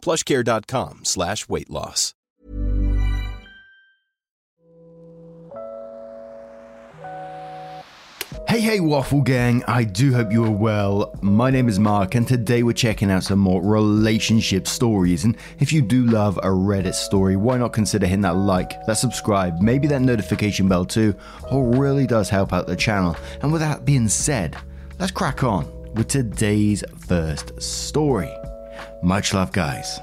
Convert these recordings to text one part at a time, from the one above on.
plushcare.com slash weight loss. Hey, hey, Waffle Gang, I do hope you are well. My name is Mark, and today we're checking out some more relationship stories. And if you do love a Reddit story, why not consider hitting that like, that subscribe, maybe that notification bell too? All really does help out the channel. And with that being said, let's crack on with today's first story. Much love, guys.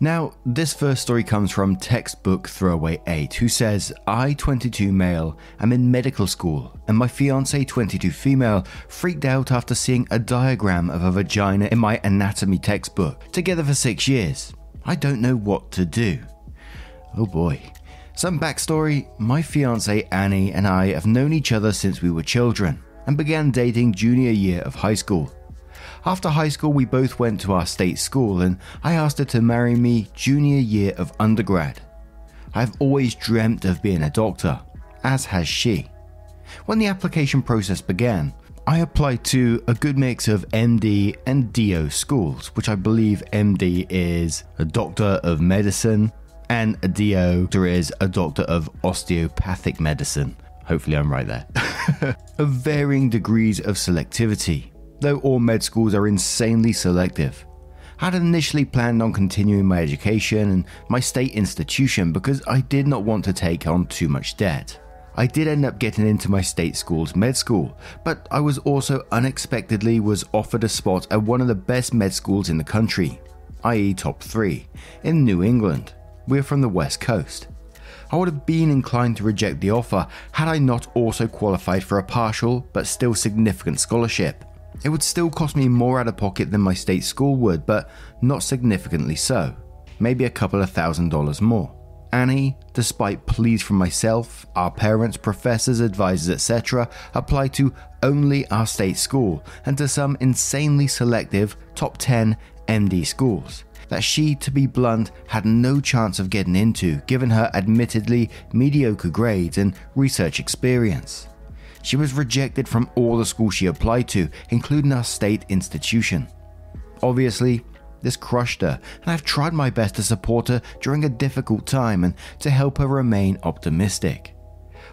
Now, this first story comes from Textbook Throwaway 8, who says, I, 22 male, am in medical school, and my fiance, 22 female, freaked out after seeing a diagram of a vagina in my anatomy textbook, together for six years. I don't know what to do. Oh boy. Some backstory my fiance Annie and I have known each other since we were children and began dating junior year of high school. After high school, we both went to our state school, and I asked her to marry me junior year of undergrad. I've always dreamt of being a doctor, as has she. When the application process began, I applied to a good mix of MD and DO schools, which I believe MD is a doctor of medicine and a DO is a doctor of osteopathic medicine. Hopefully, I'm right there. of varying degrees of selectivity though all med schools are insanely selective. I had initially planned on continuing my education and my state institution because I did not want to take on too much debt. I did end up getting into my state school's med school, but I was also unexpectedly was offered a spot at one of the best med schools in the country, i.e. top 3, in New England. We're from the west coast. I would have been inclined to reject the offer had I not also qualified for a partial but still significant scholarship. It would still cost me more out of pocket than my state school would, but not significantly so. Maybe a couple of thousand dollars more. Annie, despite pleas from myself, our parents, professors, advisors, etc., applied to only our state school and to some insanely selective top 10 MD schools that she, to be blunt, had no chance of getting into given her admittedly mediocre grades and research experience. She was rejected from all the schools she applied to, including our state institution. Obviously, this crushed her, and I've tried my best to support her during a difficult time and to help her remain optimistic.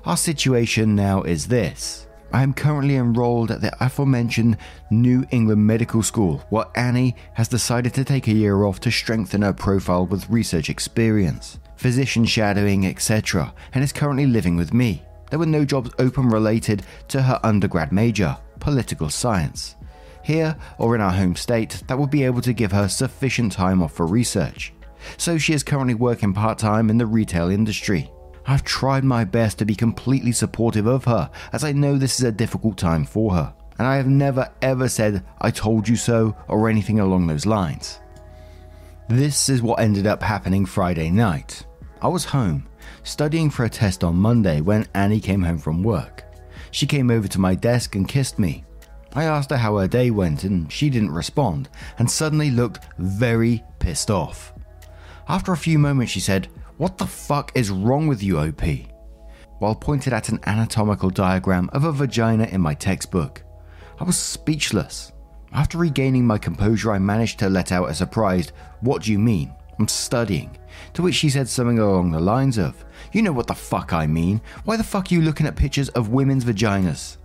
Our situation now is this. I am currently enrolled at the aforementioned New England Medical School, while Annie has decided to take a year off to strengthen her profile with research experience, physician shadowing, etc., and is currently living with me there were no jobs open related to her undergrad major, political science. Here, or in our home state, that would be able to give her sufficient time off for research. So she is currently working part time in the retail industry. I've tried my best to be completely supportive of her, as I know this is a difficult time for her, and I have never ever said, I told you so, or anything along those lines. This is what ended up happening Friday night. I was home, studying for a test on Monday when Annie came home from work. She came over to my desk and kissed me. I asked her how her day went and she didn't respond and suddenly looked very pissed off. After a few moments, she said, What the fuck is wrong with you, OP? While pointed at an anatomical diagram of a vagina in my textbook. I was speechless. After regaining my composure, I managed to let out a surprised, What do you mean? I'm studying. To which she said something along the lines of, You know what the fuck I mean. Why the fuck are you looking at pictures of women's vaginas?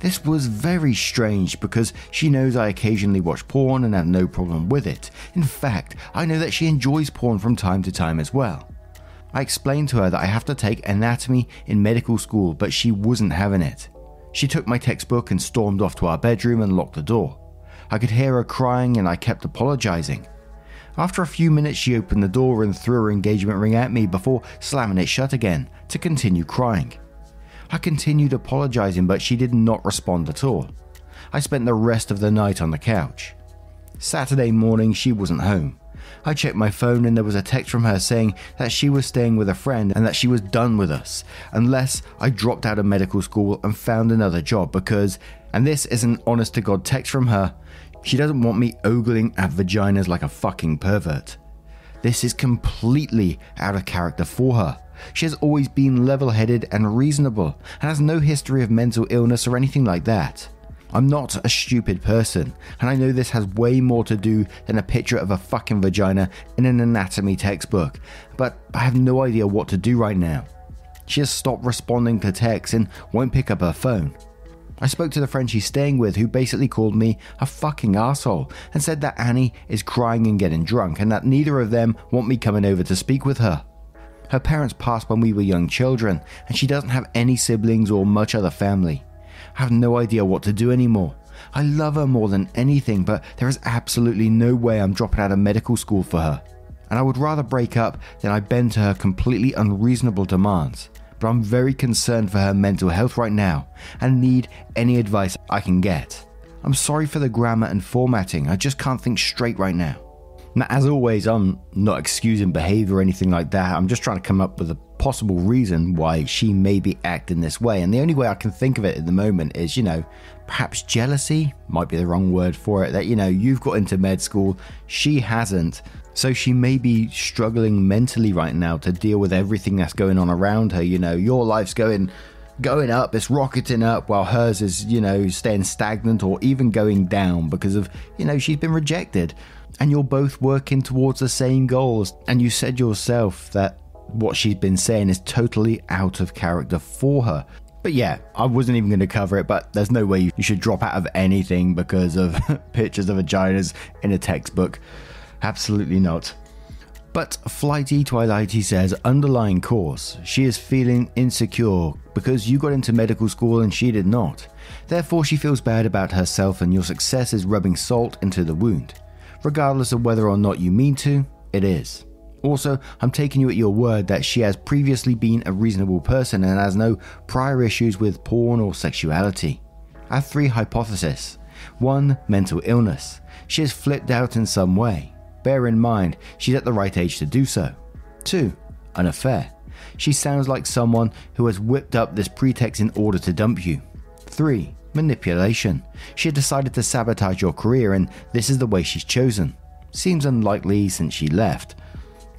This was very strange because she knows I occasionally watch porn and have no problem with it. In fact, I know that she enjoys porn from time to time as well. I explained to her that I have to take anatomy in medical school, but she wasn't having it. She took my textbook and stormed off to our bedroom and locked the door. I could hear her crying and I kept apologizing. After a few minutes, she opened the door and threw her engagement ring at me before slamming it shut again to continue crying. I continued apologizing, but she did not respond at all. I spent the rest of the night on the couch. Saturday morning, she wasn't home. I checked my phone and there was a text from her saying that she was staying with a friend and that she was done with us, unless I dropped out of medical school and found another job because, and this is an honest to God text from her, she doesn't want me ogling at vaginas like a fucking pervert. This is completely out of character for her. She has always been level headed and reasonable and has no history of mental illness or anything like that. I'm not a stupid person, and I know this has way more to do than a picture of a fucking vagina in an anatomy textbook, but I have no idea what to do right now. She has stopped responding to texts and won't pick up her phone. I spoke to the friend she's staying with who basically called me a fucking asshole and said that Annie is crying and getting drunk and that neither of them want me coming over to speak with her. Her parents passed when we were young children, and she doesn't have any siblings or much other family. I have no idea what to do anymore. I love her more than anything, but there is absolutely no way I'm dropping out of medical school for her. And I would rather break up than I bend to her completely unreasonable demands. But I'm very concerned for her mental health right now and need any advice I can get. I'm sorry for the grammar and formatting, I just can't think straight right now. Now, as always, I'm not excusing behavior or anything like that. I'm just trying to come up with a possible reason why she may be acting this way. And the only way I can think of it at the moment is, you know, perhaps jealousy might be the wrong word for it. That, you know, you've got into med school, she hasn't. So she may be struggling mentally right now to deal with everything that's going on around her. You know, your life's going going up, it's rocketing up, while hers is, you know, staying stagnant or even going down because of, you know, she's been rejected and you're both working towards the same goals. And you said yourself that what she's been saying is totally out of character for her. But yeah, I wasn't even going to cover it, but there's no way you should drop out of anything because of pictures of vaginas in a textbook. Absolutely not. But Flighty Twilighty says, underlying cause, she is feeling insecure because you got into medical school and she did not. Therefore, she feels bad about herself, and your success is rubbing salt into the wound. Regardless of whether or not you mean to, it is. Also, I'm taking you at your word that she has previously been a reasonable person and has no prior issues with porn or sexuality. I have three hypotheses. One, mental illness. She has flipped out in some way. Bear in mind, she's at the right age to do so. Two, an affair. She sounds like someone who has whipped up this pretext in order to dump you. Three, manipulation. She had decided to sabotage your career, and this is the way she's chosen. Seems unlikely since she left.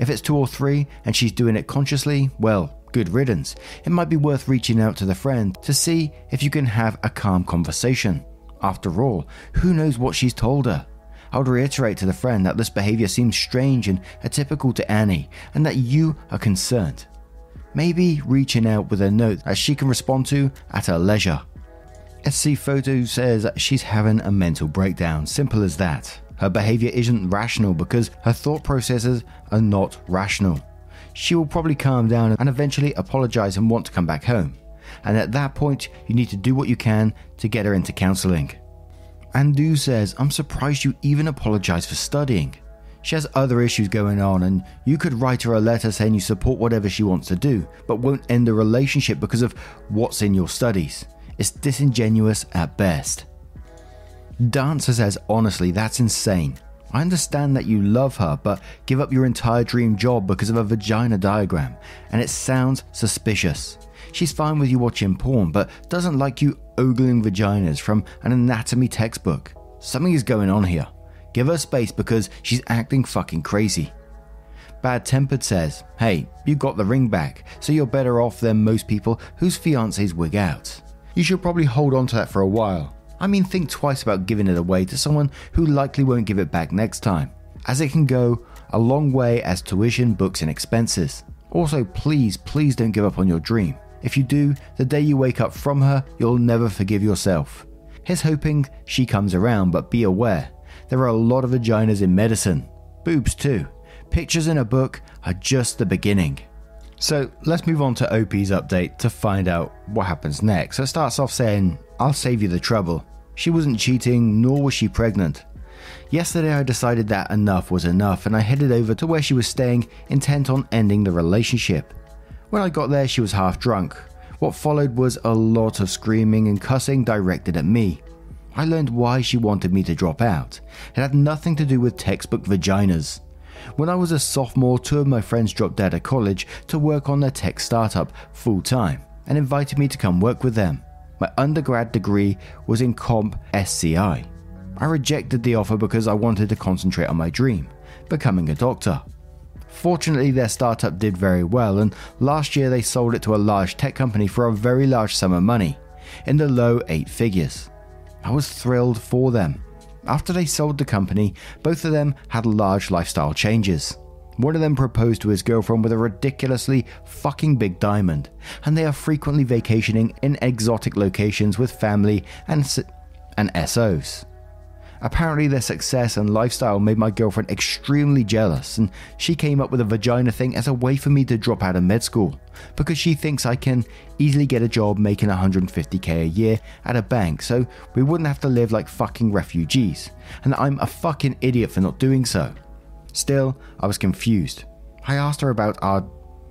If it's two or three and she's doing it consciously, well, good riddance. It might be worth reaching out to the friend to see if you can have a calm conversation. After all, who knows what she's told her? I would reiterate to the friend that this behavior seems strange and atypical to Annie, and that you are concerned. Maybe reaching out with a note that she can respond to at her leisure. SC Photo says she's having a mental breakdown, simple as that. Her behavior isn't rational because her thought processes are not rational. She will probably calm down and eventually apologize and want to come back home. And at that point, you need to do what you can to get her into counseling. Andu says, I'm surprised you even apologize for studying. She has other issues going on, and you could write her a letter saying you support whatever she wants to do, but won't end the relationship because of what's in your studies. It's disingenuous at best. Dancer says, honestly, that's insane. I understand that you love her, but give up your entire dream job because of a vagina diagram, and it sounds suspicious. She's fine with you watching porn, but doesn't like you ogling vaginas from an anatomy textbook. Something is going on here. Give her space because she's acting fucking crazy. Bad Tempered says, Hey, you got the ring back, so you're better off than most people whose fiancés wig out. You should probably hold on to that for a while. I mean, think twice about giving it away to someone who likely won't give it back next time, as it can go a long way as tuition, books, and expenses. Also, please, please don't give up on your dream. If you do, the day you wake up from her, you'll never forgive yourself. Here's hoping she comes around, but be aware there are a lot of vaginas in medicine, boobs too. Pictures in a book are just the beginning. So let's move on to OP's update to find out what happens next. So it starts off saying, I'll save you the trouble. She wasn't cheating, nor was she pregnant. Yesterday, I decided that enough was enough and I headed over to where she was staying, intent on ending the relationship. When I got there, she was half drunk. What followed was a lot of screaming and cussing directed at me. I learned why she wanted me to drop out. It had nothing to do with textbook vaginas. When I was a sophomore, two of my friends dropped out of college to work on their tech startup full time and invited me to come work with them. My undergrad degree was in Comp SCI. I rejected the offer because I wanted to concentrate on my dream, becoming a doctor. Fortunately, their startup did very well, and last year they sold it to a large tech company for a very large sum of money, in the low eight figures. I was thrilled for them. After they sold the company, both of them had large lifestyle changes. One of them proposed to his girlfriend with a ridiculously fucking big diamond, and they are frequently vacationing in exotic locations with family and, and SOs. Apparently, their success and lifestyle made my girlfriend extremely jealous, and she came up with a vagina thing as a way for me to drop out of med school because she thinks I can easily get a job making 150k a year at a bank, so we wouldn't have to live like fucking refugees, and I'm a fucking idiot for not doing so. Still, I was confused. I asked her about our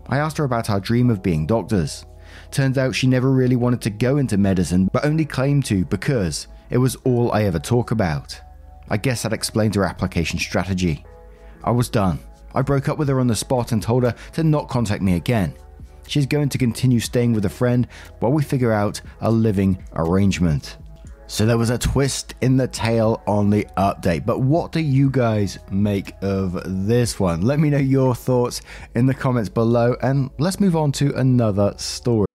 I asked her about our dream of being doctors. Turns out she never really wanted to go into medicine, but only claimed to because it was all I ever talk about. I guess that explains her application strategy. I was done. I broke up with her on the spot and told her to not contact me again. She's going to continue staying with a friend while we figure out a living arrangement. So there was a twist in the tale on the update. But what do you guys make of this one? Let me know your thoughts in the comments below and let's move on to another story.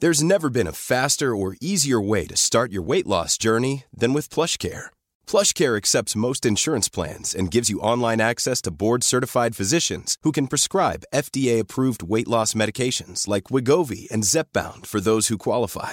There's never been a faster or easier way to start your weight loss journey than with PlushCare. PlushCare accepts most insurance plans and gives you online access to board-certified physicians who can prescribe FDA-approved weight loss medications like Wegovy and Zepbound for those who qualify.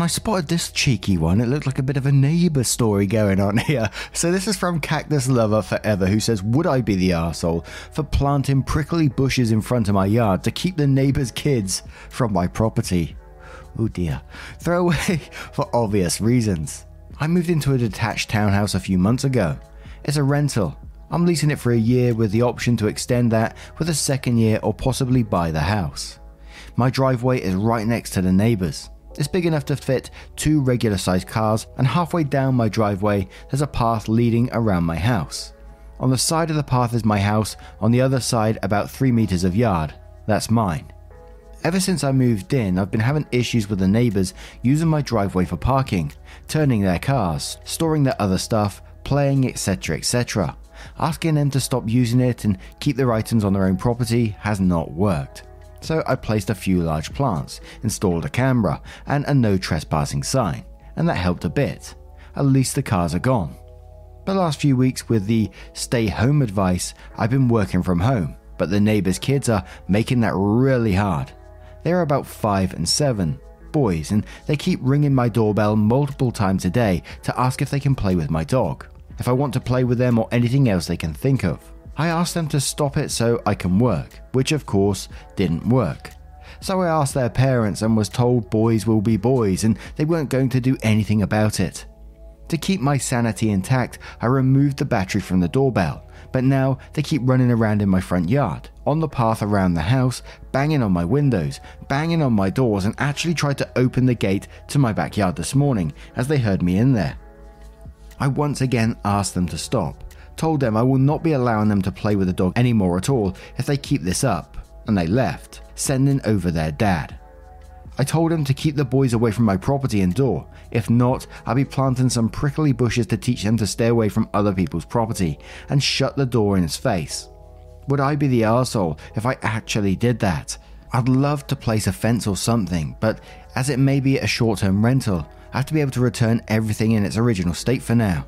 And I spotted this cheeky one. It looked like a bit of a neighbour story going on here. So this is from Cactus Lover Forever, who says, Would I be the arsehole for planting prickly bushes in front of my yard to keep the neighbour's kids from my property? Oh dear. Throw away for obvious reasons. I moved into a detached townhouse a few months ago. It's a rental. I'm leasing it for a year with the option to extend that with a second year or possibly buy the house. My driveway is right next to the neighbours. It's big enough to fit two regular sized cars, and halfway down my driveway, there's a path leading around my house. On the side of the path is my house, on the other side, about 3 metres of yard. That's mine. Ever since I moved in, I've been having issues with the neighbours using my driveway for parking, turning their cars, storing their other stuff, playing, etc. etc. Asking them to stop using it and keep their items on their own property has not worked. So I placed a few large plants, installed a camera, and a no trespassing sign, and that helped a bit. At least the cars are gone. The last few weeks with the stay home advice, I've been working from home, but the neighbours' kids are making that really hard. They're about 5 and 7, boys, and they keep ringing my doorbell multiple times a day to ask if they can play with my dog, if I want to play with them or anything else they can think of. I asked them to stop it so I can work, which of course didn't work. So I asked their parents and was told boys will be boys and they weren't going to do anything about it. To keep my sanity intact, I removed the battery from the doorbell, but now they keep running around in my front yard, on the path around the house, banging on my windows, banging on my doors, and actually tried to open the gate to my backyard this morning as they heard me in there. I once again asked them to stop, told them I will not be allowing them to play with the dog anymore at all if they keep this up, and they left, sending over their dad. I told him to keep the boys away from my property and door. If not, I'll be planting some prickly bushes to teach them to stay away from other people's property and shut the door in his face. Would I be the arsehole if I actually did that? I'd love to place a fence or something, but as it may be a short term rental, I have to be able to return everything in its original state for now.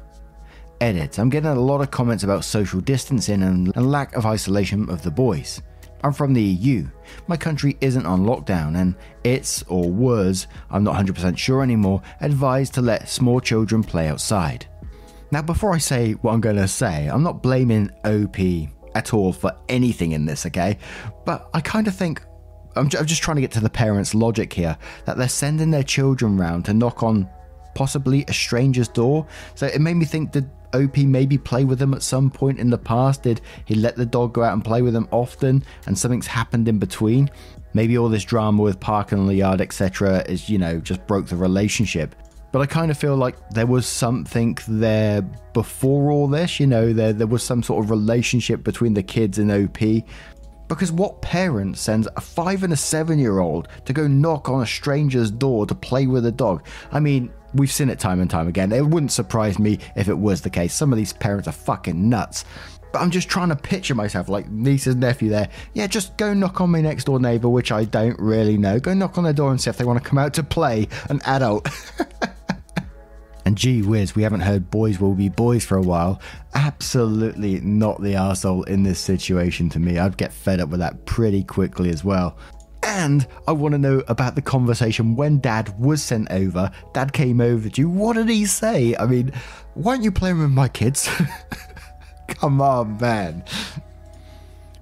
Edit, I'm getting a lot of comments about social distancing and, and lack of isolation of the boys. I'm from the EU. My country isn't on lockdown, and it's, or was, I'm not 100% sure anymore, advised to let small children play outside. Now, before I say what I'm going to say, I'm not blaming OP at all for anything in this, okay? But I kind of think I'm, just trying to get to the parents' logic here that they're sending their children round to knock on possibly a stranger's door. So it made me think did OP maybe play with him at some point in the past? Did he let the dog go out and play with him often and something's happened in between? Maybe all this drama with Park and yard, etc., is, you know, just broke the relationship. But I kind of feel like there was something there before all this, you know, there, there was some sort of relationship between the kids and OP. Because what parent sends a five and a seven year old to go knock on a stranger's door to play with a dog? I mean, we've seen it time and time again. It wouldn't surprise me if it was the case. Some of these parents are fucking nuts. But I'm just trying to picture myself like niece's nephew there. Yeah, just go knock on my next door neighbor, which I don't really know. Go knock on their door and see if they want to come out to play, an adult. And gee whiz, we haven't heard boys will be boys for a while. Absolutely not the asshole in this situation to me. I'd get fed up with that pretty quickly as well. And I want to know about the conversation when dad was sent over. Dad came over to you. What did he say? I mean, why aren't you playing with my kids? Come on, man.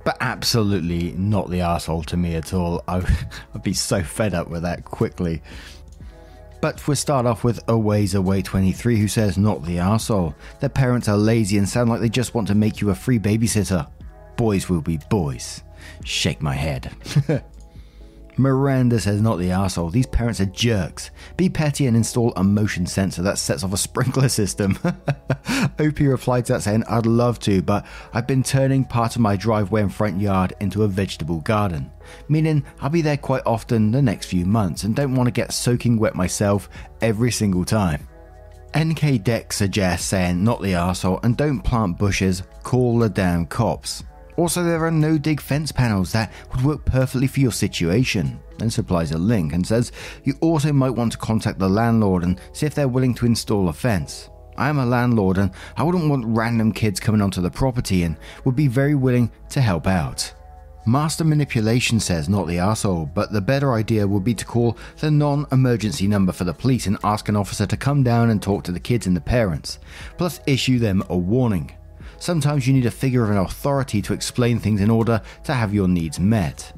But absolutely not the asshole to me at all. I, would be so fed up with that quickly. But we'll start off with Aways Away 23, who says, Not the arsehole. Their parents are lazy and sound like they just want to make you a free babysitter. Boys will be boys. Shake my head. Miranda says, not the asshole. These parents are jerks. Be petty and install a motion sensor that sets off a sprinkler system. OP replied to that saying, I'd love to, but I've been turning part of my driveway and front yard into a vegetable garden. Meaning, I'll be there quite often the next few months and don't want to get soaking wet myself every single time. NK Deck suggests saying, not the asshole, and don't plant bushes, call the damn cops. Also, there are no dig fence panels that would work perfectly for your situation. Then supplies a link and says you also might want to contact the landlord and see if they're willing to install a fence. I am a landlord and I wouldn't want random kids coming onto the property and would be very willing to help out. Master Manipulation says not the asshole, but the better idea would be to call the non emergency number for the police and ask an officer to come down and talk to the kids and the parents, plus issue them a warning. Sometimes you need a figure of an authority to explain things in order to have your needs met.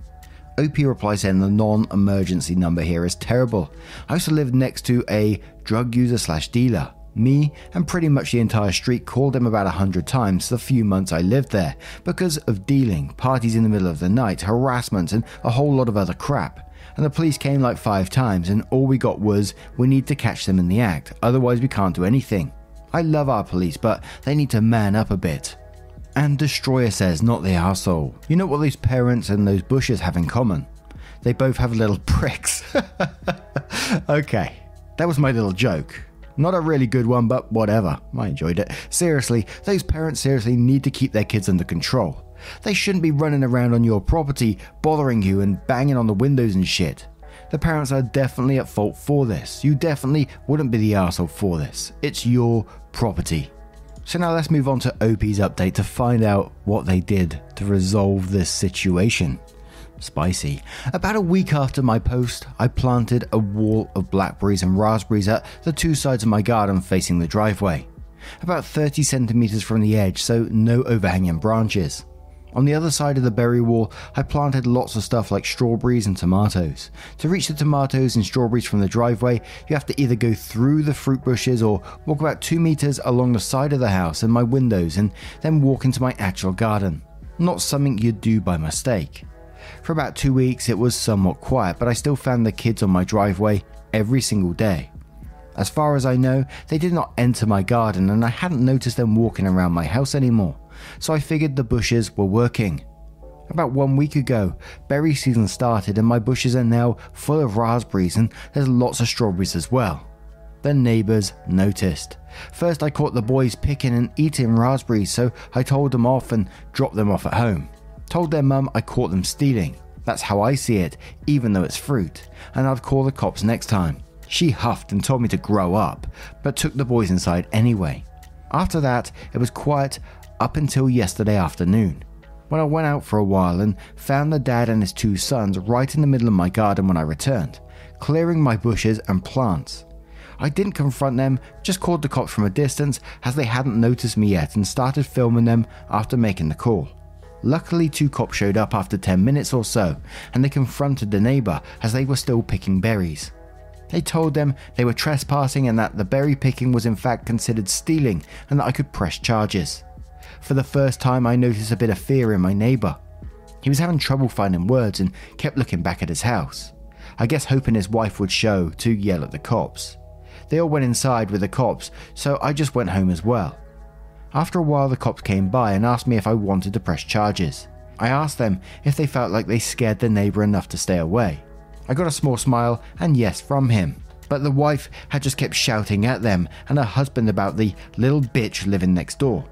OP replies saying the non emergency number here is terrible. I used to live next to a drug user slash dealer. Me and pretty much the entire street called him about a hundred times the few months I lived there because of dealing, parties in the middle of the night, harassment, and a whole lot of other crap. And the police came like five times, and all we got was we need to catch them in the act, otherwise, we can't do anything. I love our police, but they need to man up a bit. And Destroyer says, not the asshole. You know what those parents and those bushes have in common? They both have little pricks. okay, that was my little joke. Not a really good one, but whatever. I enjoyed it. Seriously, those parents seriously need to keep their kids under control. They shouldn't be running around on your property, bothering you and banging on the windows and shit. The parents are definitely at fault for this. You definitely wouldn't be the asshole for this. It's your property. So now let's move on to OP's update to find out what they did to resolve this situation. Spicy. About a week after my post, I planted a wall of blackberries and raspberries at the two sides of my garden facing the driveway. About 30 centimeters from the edge, so no overhanging branches. On the other side of the berry wall, I planted lots of stuff like strawberries and tomatoes. To reach the tomatoes and strawberries from the driveway, you have to either go through the fruit bushes or walk about two meters along the side of the house and my windows and then walk into my actual garden. Not something you'd do by mistake. For about two weeks, it was somewhat quiet, but I still found the kids on my driveway every single day. As far as I know, they did not enter my garden and I hadn't noticed them walking around my house anymore so I figured the bushes were working. About one week ago, berry season started and my bushes are now full of raspberries and there's lots of strawberries as well. The neighbours noticed. First, I caught the boys picking and eating raspberries, so I told them off and dropped them off at home. Told their mum I caught them stealing. That's how I see it, even though it's fruit, and I'd call the cops next time. She huffed and told me to grow up, but took the boys inside anyway. After that, it was quiet up until yesterday afternoon, when I went out for a while and found the dad and his two sons right in the middle of my garden when I returned, clearing my bushes and plants. I didn't confront them, just called the cops from a distance as they hadn't noticed me yet and started filming them after making the call. Luckily, two cops showed up after 10 minutes or so, and they confronted the neighbour as they were still picking berries. They told them they were trespassing and that the berry picking was in fact considered stealing and that I could press charges. For the first time, I noticed a bit of fear in my neighbour. He was having trouble finding words and kept looking back at his house. I guess hoping his wife would show to yell at the cops. They all went inside with the cops, so I just went home as well. After a while, the cops came by and asked me if I wanted to press charges. I asked them if they felt like they scared the neighbour enough to stay away. I got a small smile and yes from him, but the wife had just kept shouting at them and her husband about the little bitch living next door.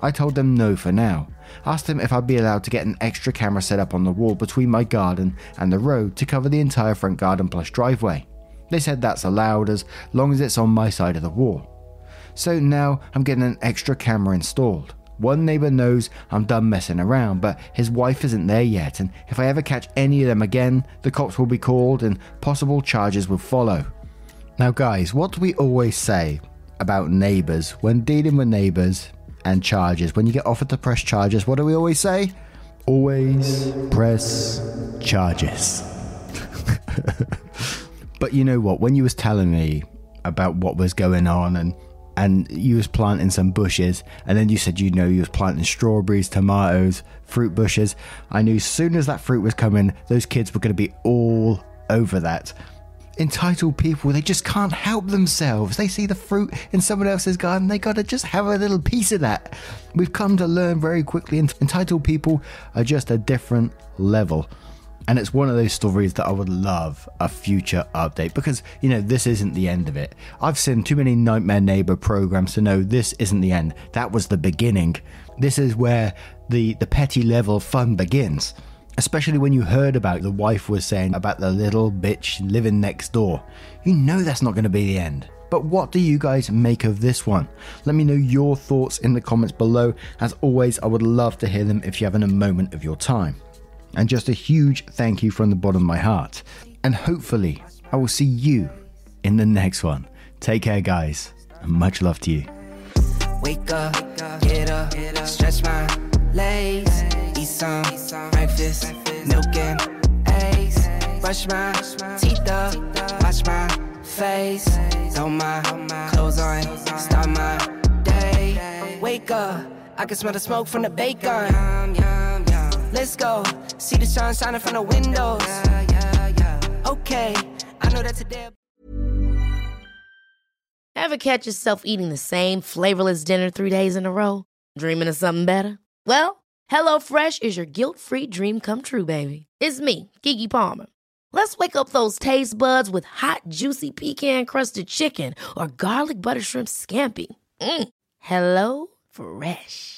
I told them no for now, asked them if I'd be allowed to get an extra camera set up on the wall between my garden and the road to cover the entire front garden plus driveway. They said that's allowed as long as it's on my side of the wall. So now I'm getting an extra camera installed. One neighbor knows I'm done messing around, but his wife isn't there yet, and if I ever catch any of them again, the cops will be called and possible charges will follow. Now, guys, what do we always say about neighbors when dealing with neighbors and charges? When you get offered to press charges, what do we always say? Always press charges. but you know what? When you was telling me about what was going on and and you was planting some bushes and then you said you know you was planting strawberries tomatoes fruit bushes. I knew as soon as that fruit was coming those kids were going to be all over that. Entitled people they just can't help themselves. They see the fruit in someone else's garden they gotta just have a little piece of that. We've come to learn very quickly entitled people are just a different level and it's one of those stories that I would love a future update because, you know, this isn't the end of it. I've seen too many Nightmare Neighbor programs to know this isn't the end. That was the beginning. This is where the, the petty level fun begins. Especially when you heard about the wife was saying about the little bitch living next door. You know that's not going to be the end. But what do you guys make of this one? Let me know your thoughts in the comments below. As always, I would love to hear them if you're having a moment of your time. And just a huge thank you from the bottom of my heart. And hopefully, I will see you in the next one. Take care, guys, and much love to you. Wake up, get up, stretch my legs, eat some breakfast, milk and eggs, brush my teeth up, wash my face, throw my clothes on, start my day. Wake up, I can smell the smoke from the bacon. Let's go. See the sun shining from the windows. Okay, I know that today. Ever catch yourself eating the same flavorless dinner three days in a row? Dreaming of something better? Well, HelloFresh is your guilt free dream come true, baby. It's me, Keke Palmer. Let's wake up those taste buds with hot, juicy pecan crusted chicken or garlic butter shrimp scampi. Mm. Hello Fresh.